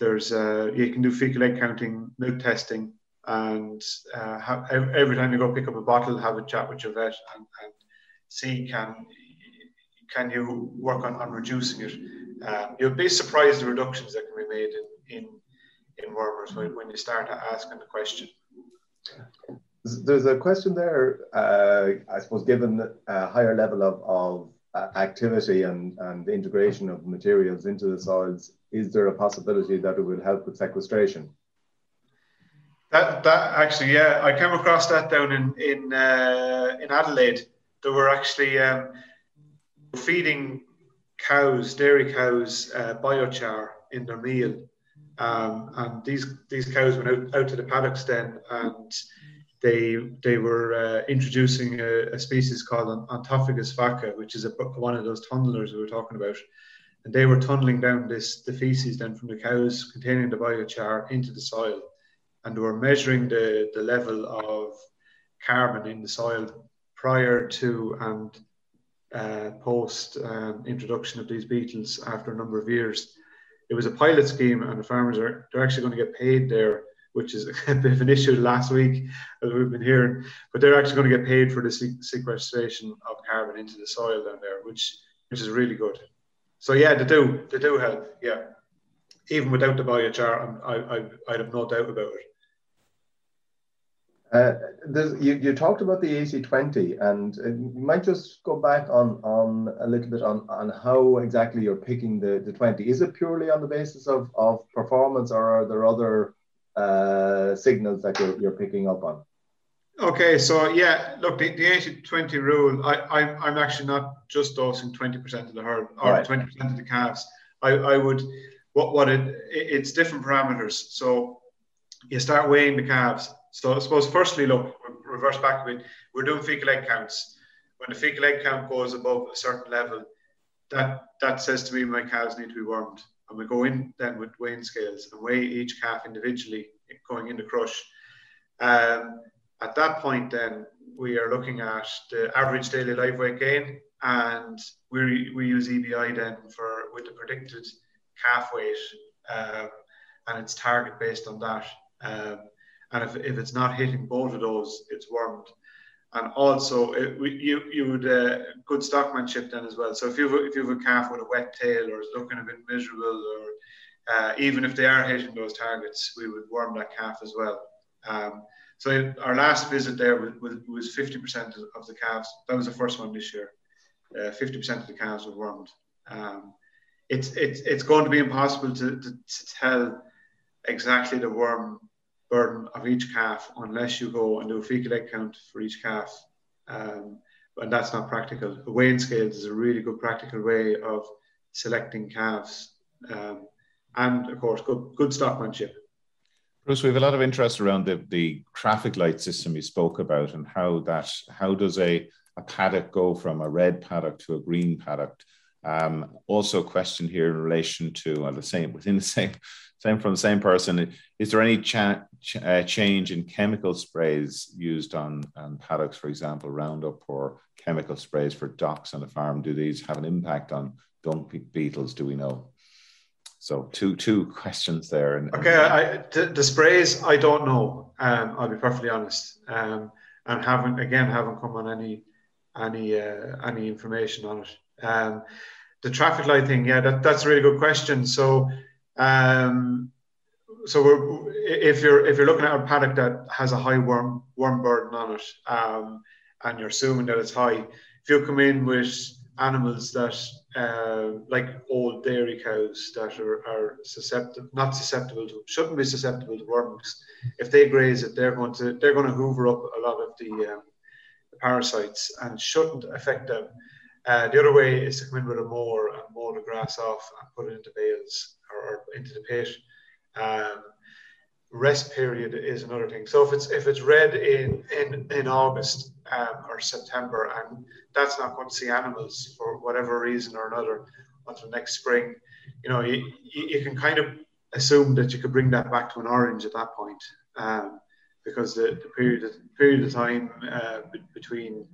there's uh, you can do fecal egg counting, milk testing, and uh, have, every time you go pick up a bottle, have a chat with your vet and, and see can can you work on, on reducing it. Um, you'll be surprised the reductions that can be made in in, in wormers when, when you start asking the question.
There's a question there, uh, I suppose, given a higher level of, of uh, activity and, and integration of materials into the soils, is there a possibility that it will help with sequestration?
That, that actually, yeah, I came across that down in in uh, in Adelaide. There were actually um, feeding cows, dairy cows, uh, biochar in their meal, um, and these these cows went out, out to the paddocks then, and they they were uh, introducing a, a, species called Onthophagus vacca, which is a, one of those tunnelers we were talking about, and they were tunneling down this the feces then from the cows containing the biochar into the soil and we were measuring the, the level of carbon in the soil prior to and uh, post um, introduction of these beetles after a number of years. It was a pilot scheme, and the farmers are they're actually going to get paid there, which is a bit of an issue last week as we've been hearing. But they're actually going to get paid for the sequestration of carbon into the soil down there, which which is really good. So yeah, they do they do help. Yeah, even without the biochar, I, I I'd have no doubt about it.
Uh, you, you talked about the 80-20, and uh, you might just go back on, on a little bit on, on how exactly you're picking the, the 20. Is it purely on the basis of, of performance or are there other uh, signals that you're, you're picking up on?
Okay, so yeah, look, the, the 80-20 rule, I, I'm, I'm actually not just dosing 20% of the herd or right. 20% of the calves. I, I would, what, what it, it's different parameters. So you start weighing the calves so I suppose firstly, look, reverse back a bit. We're doing fecal egg counts. When the fecal egg count goes above a certain level, that that says to me my calves need to be wormed. And we go in then with weighing scales and weigh each calf individually going into crush. Um, at that point, then we are looking at the average daily live weight gain, and we we use EBI then for with the predicted calf weight, um, and it's target based on that. Um, and if, if it's not hitting both of those, it's wormed. And also, it, you you would uh, good stockmanship then as well. So if you if you have a calf with a wet tail or is looking a bit miserable, or uh, even if they are hitting those targets, we would worm that calf as well. Um, so our last visit there was, was 50% of the calves. That was the first one this year. Uh, 50% of the calves were wormed. Um, it's, it's, it's going to be impossible to, to, to, tell exactly the worm burden of each calf unless you go and do a fecal egg count for each calf. Um, and that's not practical. The weighing scales is a really good practical way of selecting calves. Um, and of course, good, good stockmanship.
Bruce, we have a lot of interest around the, the traffic light system you spoke about and how that how does a, a paddock go from a red paddock to a green paddock. Um, also, a question here in relation to uh, the same within the same same from the same person. Is there any cha- ch- uh, change in chemical sprays used on, on paddocks, for example, Roundup or chemical sprays for docks on the farm? Do these have an impact on dung beetles? Do we know? So two two questions there. And,
okay, I, the, the, sprays I don't know. Um, I'll be perfectly honest. Um, and haven't again haven't come on any any uh, any information on it. Um, the traffic light thing, yeah, that, that's a really good question. So, um, so if you're if you're looking at a paddock that has a high worm worm burden on it, um, and you're assuming that it's high, if you come in with animals that uh, like old dairy cows that are, are susceptible, not susceptible to, shouldn't be susceptible to worms. If they graze it, they're going to they're going to hoover up a lot of the, um, the parasites and shouldn't affect them. Uh, the other way is to come in with a mower and mow the grass off and put it into bales or, or into the pit. Um, rest period is another thing. So if it's if it's red in in, in August um, or September, and that's not going to see animals for whatever reason or another until next spring, you know, you, you can kind of assume that you could bring that back to an orange at that point, um, because the, the period of, period of time uh, between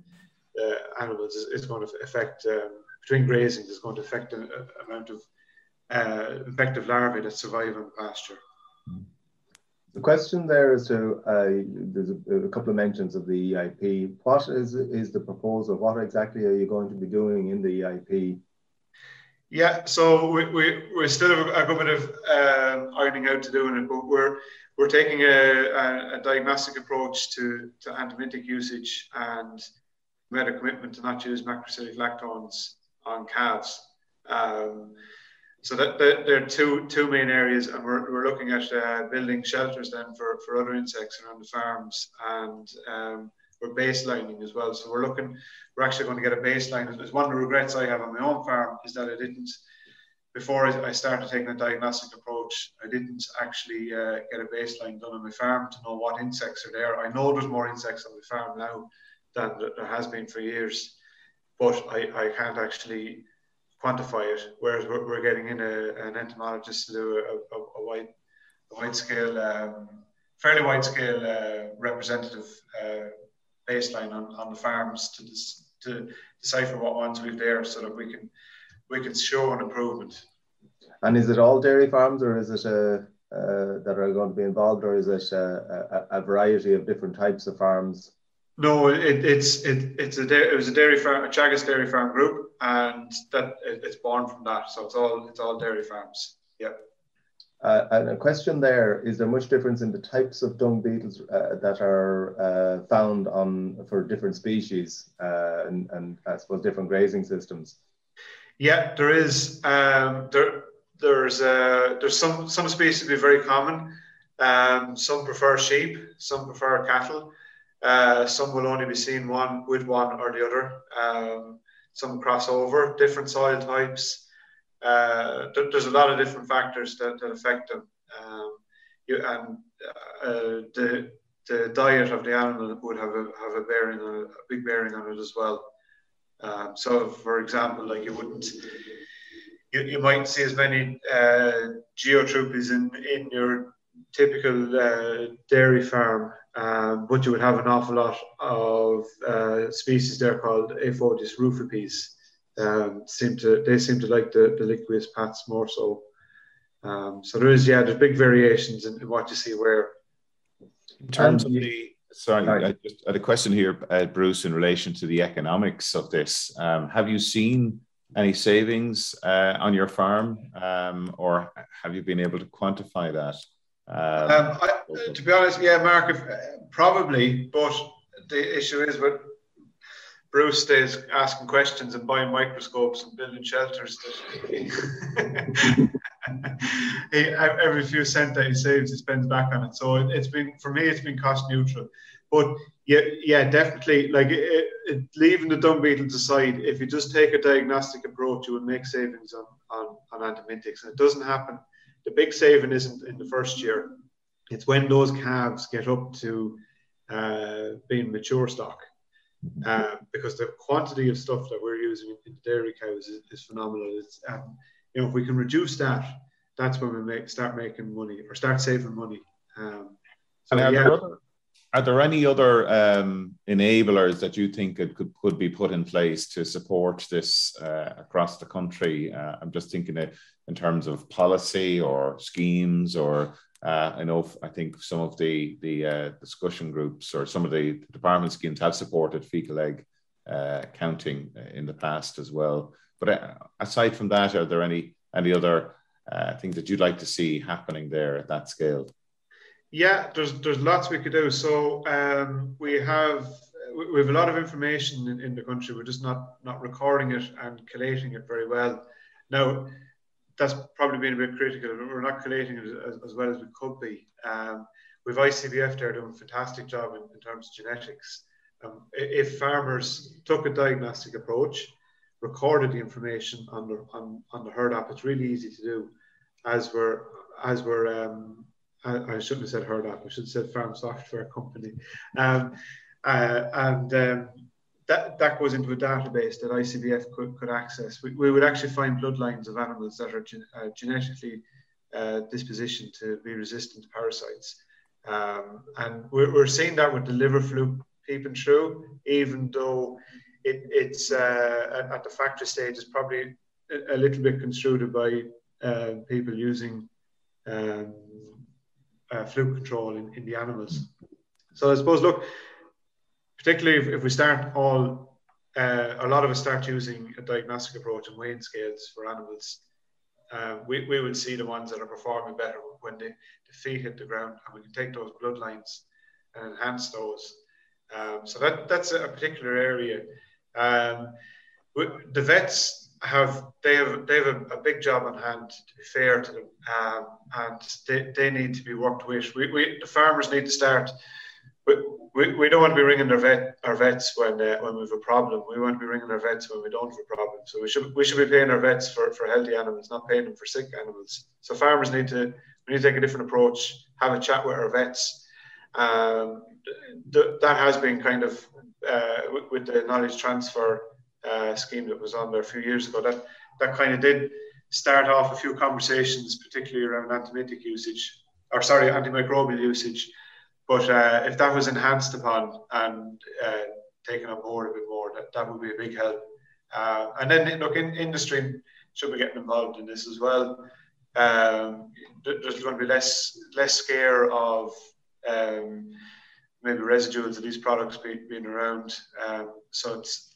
uh, animals is, is, going to affect um, between grazing is going to affect the amount of uh, infective larvae that survive in the pasture. Mm-hmm.
The question there is to, uh, there's a, a, couple of mentions of the EIP. What is, is the proposal? What exactly are you going to be doing in the EIP?
Yeah, so we, we, we still have a, good bit of um, ironing out to do in it, but we're, we're taking a, a, a diagnostic approach to, to antibiotic usage and made a commitment to not use macrocyclic lactones on calves. Um, so that, that there are two two main areas, and we're, we're looking at uh, building shelters then for, for other insects around the farms, and um, we're baselining as well. So we're looking, we're actually going to get a baseline. There's one of the regrets I have on my own farm is that I didn't before I started taking a diagnostic approach, I didn't actually uh, get a baseline done on my farm to know what insects are there. I know there's more insects on my farm now than there has been for years, but I, I can't actually quantify it. Whereas we're, we're getting in a, an entomologist to do a, a, a wide, wide scale, um, fairly wide scale uh, representative uh, baseline on, on the farms to dis, to decipher what ones we've there, so that we can we can show an improvement.
And is it all dairy farms, or is it a uh, that are going to be involved, or is it a, a, a variety of different types of farms?
No, it, it's it, it's a it was a dairy farm, a Teagasc dairy farm group, and that it, it's born from that. So it's all it's all dairy farms. Yep.
Uh, and a question there: Is there much difference in the types of dung beetles uh, that are uh, found on for different species uh, and, and I suppose different grazing systems?
Yeah, there is. Um, there there's uh, there's some some species be very common. Um, some prefer sheep, some prefer cattle. Uh, some will only be seen one with one or the other. Um, some cross over, different soil types. Uh, th- there's a lot of different factors that, that affect them. Um, you, and uh, the, the diet of the animal would have a, have a bearing a big bearing on it as well. Um, so, for example, like you wouldn't, you, you might see as many uh, geotrupes in, in your typical uh, dairy farm um, but you would have an awful lot of uh, species there called Aphodius rufipes. Um, seem to they seem to like the, the liqueous pats more so. Um, so there is yeah, there's big variations in, in what you see where.
In terms of the sorry, I just had a question here, uh, Bruce, in relation to the economics of this. Um, have you seen any savings uh, on your farm, um, or have you been able to quantify that?
Um, um, I, Uh, to be honest, yeah, Mark, if, uh, probably, but the issue is with Bruce stays asking questions and buying microscopes and building shelters. he, every few cent that he saves, he spends back on it. So it, has been for me, it's been cost neutral. But yeah, yeah, definitely. Like it, it, leaving the dung beetles aside, if you just take a diagnostic approach, you will make savings on on, on antibiotics, and it doesn't happen. The big saving isn't in the first year; it's when those calves get up to uh, being mature stock. Uh, because the quantity of stuff that we're using in the dairy cows is, is phenomenal. It's, um, you know, if we can reduce that, that's when we make start making money or start saving money. Um,
so, and yeah. Are there any other um, enablers that you think could, could, could be put in place to support this uh, across the country? Uh, I'm just thinking in terms of policy or schemes, or uh, I know I think some of the the uh, discussion groups or some of the department schemes have supported fecal egg uh, counting in the past as well. But uh, aside from that, are there any any other things that you'd like to see happening there at that scale?
Yeah, there's there's lots we could do. So um, we have we have a lot of information in, in the country. We're just not not recording it and collating it very well. Now, that's probably been a bit critical. We're not collating it as, as well as we could be. Um, with ICBF, they're doing a fantastic job in, in terms of genetics. Um, if farmers took a diagnostic approach, recorded the information on the on, on the herd app, it's really easy to do. As we're as we're um, I, I, shouldn't have said herd app. I should have said farm software company. Um, uh, and um, that, that goes into a database that ICBF could, could access. We, we would actually find bloodlines of animals that are gen, uh, genetically uh, dispositioned to be resistant to parasites. Um, and we're, we're seeing that with the liver fluke peeping through, even though it, it's uh, at the factory stage is probably a, a little bit construed by uh, people using um, uh, fluke control in, in the animals. So I suppose, look, particularly if, if we start all, uh, a lot of us start using a diagnostic approach and weighing scales for animals, uh, we, we will see the ones that are performing better when the, the feet hit the ground and we can take those bloodlines and enhance those. Um, so that, that's a particular area. Um, the vets have they have they have a, a, big job on hand to be fair to them, um, and they, they need to be worked with. We, we the farmers need to start. We, we, we don't want to be ringing our vet our vets when uh, when we have a problem. We want to be ringing our vets when we don't have a problem. So we should we should be paying our vets for, for healthy animals, not paying them for sick animals. So farmers need to we need to take a different approach. Have a chat with our vets. Um, th- that has been kind of uh, with, with the knowledge transfer uh, scheme that was on there a few years ago. That that kind of did start off a few conversations, particularly around antibiotic usage, or sorry, antimicrobial usage. But uh, if that was enhanced upon and uh, taken on board a bit more, that, that would be a big help. Uh, and then look, in, industry should be getting involved in this as well. Um, there's going to be less less scare of um, maybe residuals of these products be, being around. Um, so it's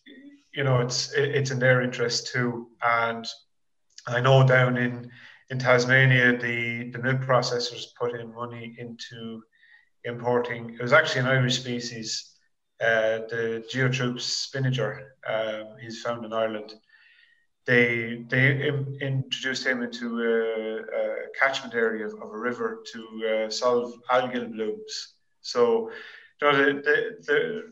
you know it's it's in their interest too. And I know down in in Tasmania, the the milk processors put in money into importing. It was actually an Irish species, uh, the Geotrupes spiniger. Um, he's found in Ireland. They they Im- introduced him into a, a catchment area of, of, a river to uh, solve algal blooms. So, you know, the, the, the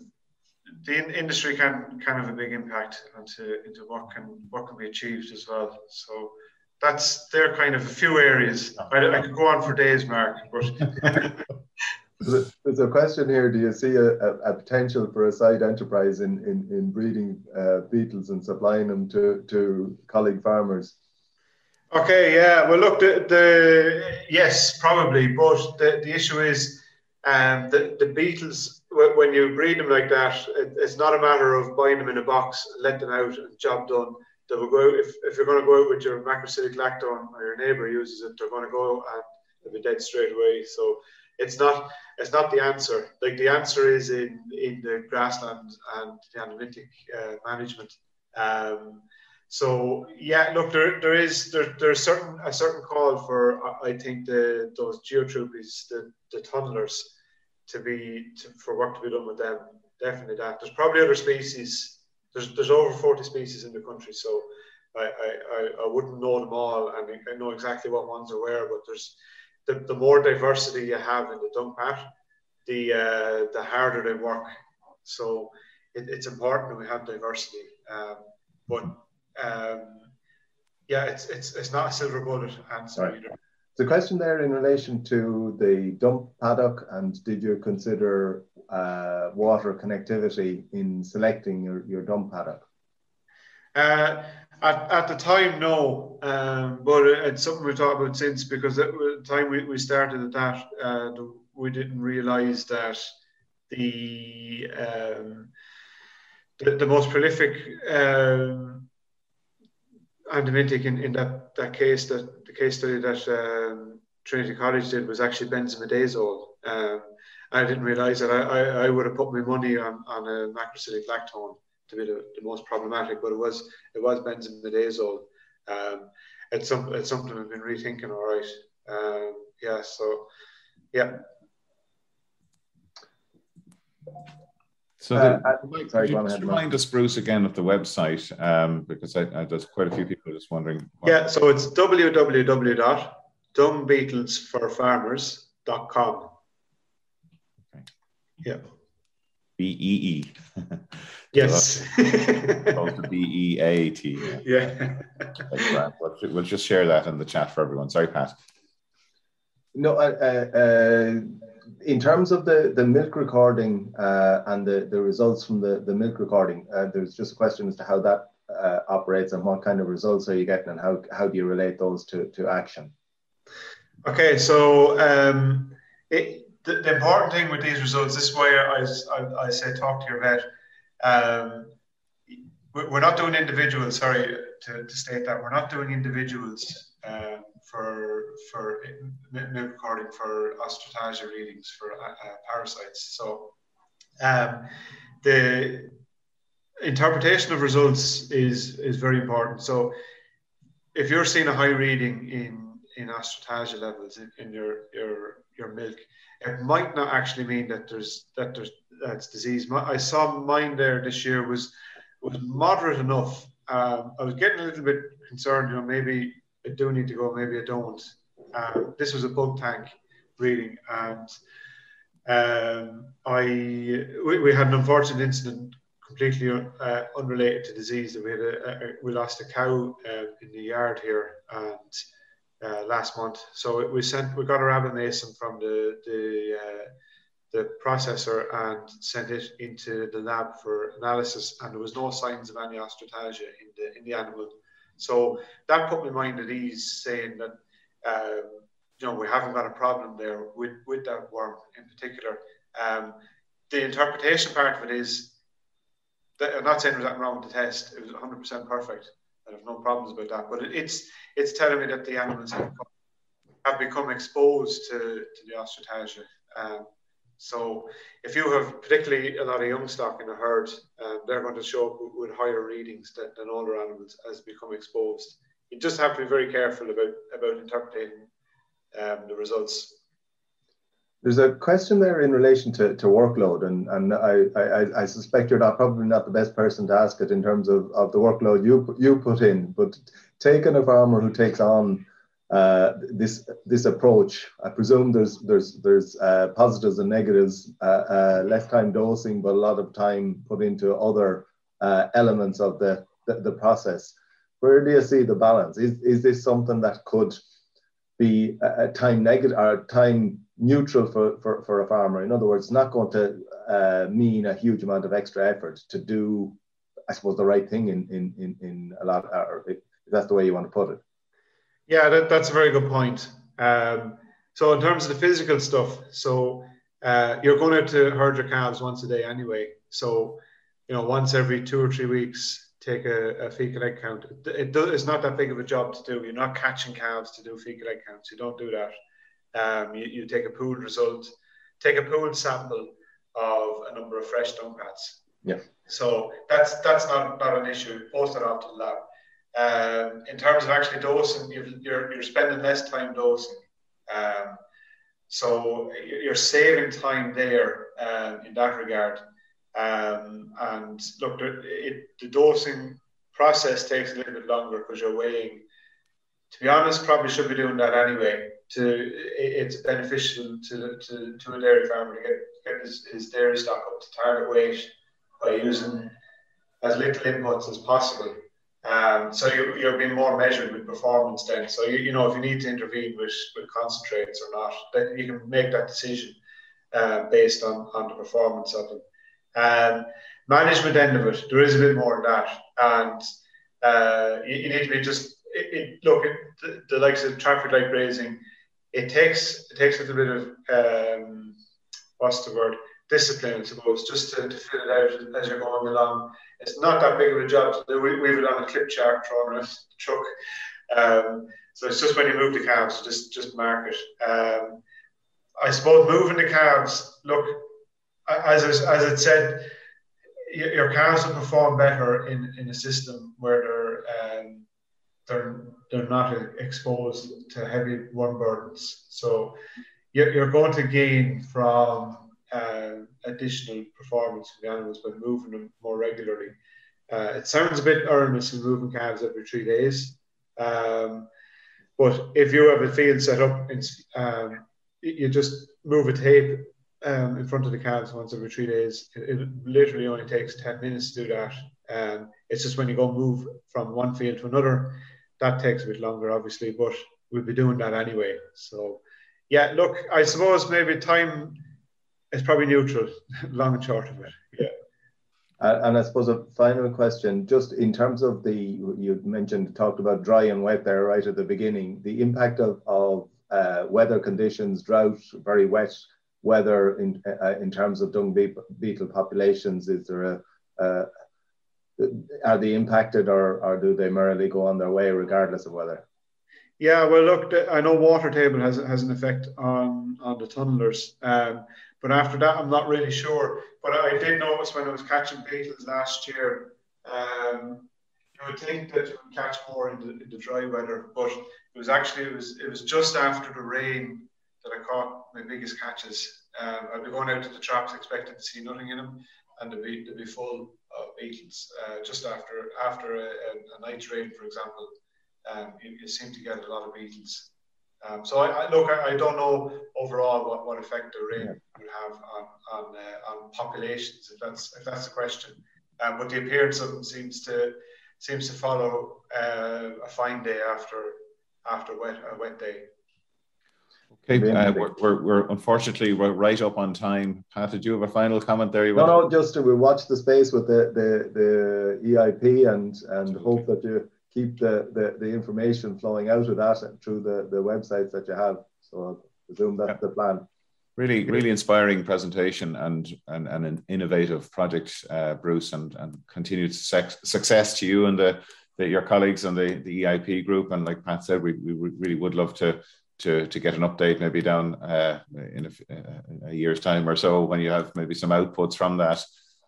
the industry can can have a big impact into into what can what can be achieved as well. So that's they're kind of a few areas. I, I could go on for days, Mark, but.
There's a question here. Do you see a, a, a potential for a side enterprise in, in, in breeding uh, beetles and supplying them to, to colleague farmers?
Okay, yeah. Well, look, the, the yes, probably, but the, the issue is um, the, the beetles when you breed them like that, it's not a matter of buying them in a box, let them out, and job done. They will go if, if you're going to go out with your macrocyclic lactone or your neighbour uses it, they're going to go and they'll be dead straight away. So it's not it's not the answer. Like the answer is in in the grassland and the analytic uh, management. Um, so yeah, look, there there is there there's certain a certain call for I think the those Geotrupes, the the tunnelers, to be to, for work to be done with them. Definitely that. There's probably other species. There's there's over 40 species in the country, so I I, I wouldn't know them all, and I know exactly what ones are where. But there's the, the more diversity you have in the dung pat, the uh, the harder they work. So it, it's important that we have diversity. Um, but um, yeah, it's, it's, it's not a silver bullet answer right. either.
The question there in relation to the dump paddock, and did you consider uh, water connectivity in selecting your, your dump paddock?
Uh, at, at the time, no, um, but it's something we've talked about since because at the time we, we started at that, uh, we didn't realise that the, um, the, the most prolific um, anthelmintic in, in that, that case, that the case study that um, Trinity College did was actually benzimidazole. Um, I didn't realise that I, I, I, would have put my money on, on a macrocyclic lactone to be the, the most problematic, but it was it was benzimidazole. Um, it's, some, it's something I've been rethinking. All right, um, yeah. So, yeah.
So, uh, the, uh, sorry, could you just remind us, Bruce, again of the website um, because I, I, there's quite a few people just wondering.
Yeah, so it's www.dungbeetlesforfarmers.com. Okay. Yeah.
B E E.
Yes.
B E A T.
Yeah.
We'll just share that in the chat for everyone. Sorry, Pat.
No, uh, uh, in terms of the, the milk recording uh, and the, the results from the, the milk recording, uh, there's just a question as to how that uh, operates and what kind of results are you getting and how, how do you relate those to, to action?
Okay, so um, it, the, the, important thing with these results, this is why I, I, I say talk to your vet. Um, we're not doing individuals, sorry to, to state that, we're not doing individuals. Um, for for milk recording for Ostertagia readings for uh, uh, parasites. So um, the interpretation of results is is very important. So if you're seeing a high reading in in Ostertagia levels in, in your your your milk, it might not actually mean that there's that there's that's disease. I saw mine there this year was was moderate enough. Um, I was getting a little bit concerned, you know, maybe I do need to go, maybe I don't. Um, this was a bulk tank reading, and um, I we, we, had an unfortunate incident completely uh, unrelated to disease. We had a, a, we lost a cow uh, in the yard here, and uh, last month. So we sent we got a rapamycin from the the uh, the processor and sent it into the lab for analysis, and there was no signs of any Ostertagia in the in the animal so that put my mind at ease, saying that um, you know we haven't got a problem there with with that worm in particular. Um, the interpretation part of it is that I'm not saying there's nothing wrong with the test; it was 100% perfect. I have no problems about that. But it's it's telling me that the animals have, have become exposed to, to the Ostertagia. Um, so if you have particularly a lot of young stock in a herd, um, they're going to show up with higher readings than, than older animals as become exposed. You just have to be very careful about, about interpreting um, the results.
There's a question there in relation to, to workload, and, and I, I, I suspect you're not probably not the best person to ask it in terms of, of the workload you you put in. But taking a farmer who takes on uh, this this approach. I presume there's there's there's uh, positives and negatives. Uh, uh less time dosing, but a lot of time put into other uh, elements of the, the, the process. Where do you see the balance? Is is this something that could be a, a time negative or time neutral for, for, for a farmer? In other words, not going to mean a huge amount of extra effort to do, I suppose, the right thing in in in, in a lot, or if that's the way you want to put it.
Yeah, that, that's a very good point. Um, so in terms of the physical stuff, so uh, you're going to herd your calves once a day anyway. So you know, once every two or three weeks, take a, a fecal egg count. It, it do, it's not that big of a job to do. You're not catching calves to do fecal egg counts. You don't do that. Um, you, you take a pooled result, take a pooled sample of a number of fresh dung pats.
Yeah.
So that's that's not, not an issue. Post it off to the lab. Um, in terms of actually dosing, you're, you're, you're spending less time dosing. Um, so you're saving time there um, in that regard. Um, and look, it, the dosing process takes a little bit longer because you're weighing. To be honest, probably should be doing that anyway. To it's beneficial to to, to a dairy farmer to get, get his, his dairy stock up to target weight by using as little inputs as possible. Um, so you, you're being more measured with performance then. So you, you know if you need to intervene with, with concentrates or not, then you can make that decision uh, based on, on the performance of them. Um, management end of it, there is a bit more than that, and uh, you, you, need to be just it, it, look at the, the, likes of traffic light grazing. It takes it takes a little bit of um, what's the word discipline, I suppose, just to, to fill it out as you're going along. It's not that big of a job. We, we have it on a clip chart on a truck. Um, so it's just when you move the calves, just just mark it. Um, I suppose moving the calves, look, as as it said, your calves will perform better in, in a system where they're um, they're they're not exposed to heavy worm burdens. So you're, you're going to gain from uh, additional performance from the animals by moving them more regularly. Uh, it sounds a bit earnest in moving calves every three days, um, but if you have a field set up, um, you just move a tape um, in front of the calves once every three days. It, it, literally only takes 10 minutes to do that. Um, it's just when you go move from one field to another, that takes a bit longer, obviously, but we'll be doing that anyway. So, yeah, look, I suppose maybe time is probably neutral, long and short of it. Yeah.
And I suppose a final question, just in terms of the, you mentioned, talked about dry and wet there right at the beginning, the impact of, of uh, weather conditions, drought, very wet weather in uh, in terms of dung beetle populations? Is there a uh, are they impacted or, or do they merely go on their way regardless of weather?
Yeah, well, look, I know water table has has an effect on on the tunnelers, um, but after that, I'm not really sure. But I did notice when I was catching beetles last year, um, you would think that you would catch more in the, in the dry weather, but it was actually it was it was just after the rain that I caught my biggest catches. Um, I'd be going out to the traps expecting to see nothing in them, and they'd be, they'd be full of beetles. Uh, just after after a, a, night's rain, for example, um, you, you, seem to get a lot of beetles. Um, so I, I look, I, I, don't know overall what, what effect the rain would have on on, uh, on populations, if that's if that's the question. Um, but the appearance of them seems to seems to follow uh, a fine day after after wet, a wet day.
Okay, uh, we're, we're, we're, unfortunately we're right up on time. Pat, did you have a final comment there? You
no, no, just to, we watch the space with the, the, the EIP and and hope that you keep the, the, the information flowing out of that through the, the websites that you have. So I presume that's yeah. the plan.
Really, really inspiring presentation and and, and an innovative project, uh, Bruce, and, and continued success to you and the, the, your colleagues and the, the EIP group. And like Pat said, we, we really would love to to to get an update maybe down uh, in a, uh, a, year's time or so when you have maybe some outputs from that.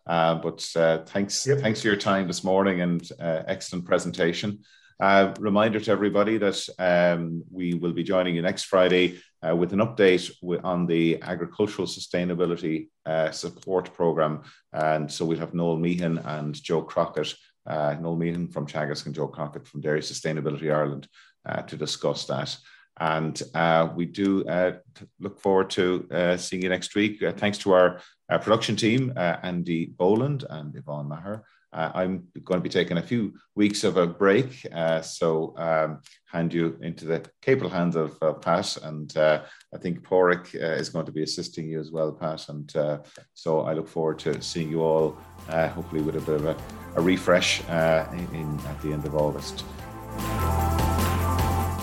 Uh, but uh, thanks yep. thanks for your time this morning and uh, excellent presentation. Uh, reminder to everybody that um, we will be joining you next Friday with an update on the agricultural sustainability support program. And so we'll have Noel Meehan and Joe Crockett, Noel Meehan from Teagasc and Joe Crockett from Dairy Sustainability Ireland to discuss that. And uh, we do uh, look forward to uh, seeing you next week. Uh, thanks to our uh, production team, uh, Andy Boland and Yvonne Maher. I'm going to be taking a few weeks of a break, so um, hand you into the capable hands of Pat, and I think Porrick is going to be assisting you as well, Pat. And so I look forward to seeing you all, hopefully with a bit of a, a refresh in, in, at the end of August.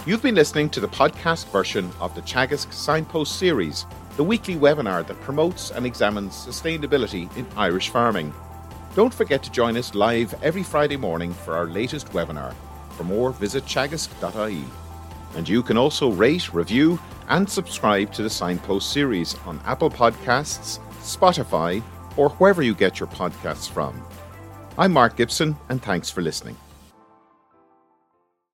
You've been listening to the podcast version of the Teagasc Signpost series, the weekly webinar that promotes and examines sustainability in Irish farming. Don't forget to join us live every Friday morning for our latest webinar. For more, visit teagasc.ie. And you can also rate, review, and subscribe to the Signpost series on Apple Podcasts, Spotify, or wherever you get your podcasts from. I'm Mark Gibson, and thanks for listening.